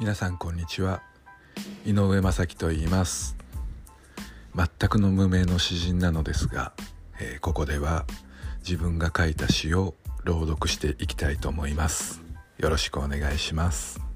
皆さんこんにちは。井上正樹と言います。全くの無名の詩人なのですが、えーここでは自分が書いた詩を朗読していきたいと思います。よろしくお願いします。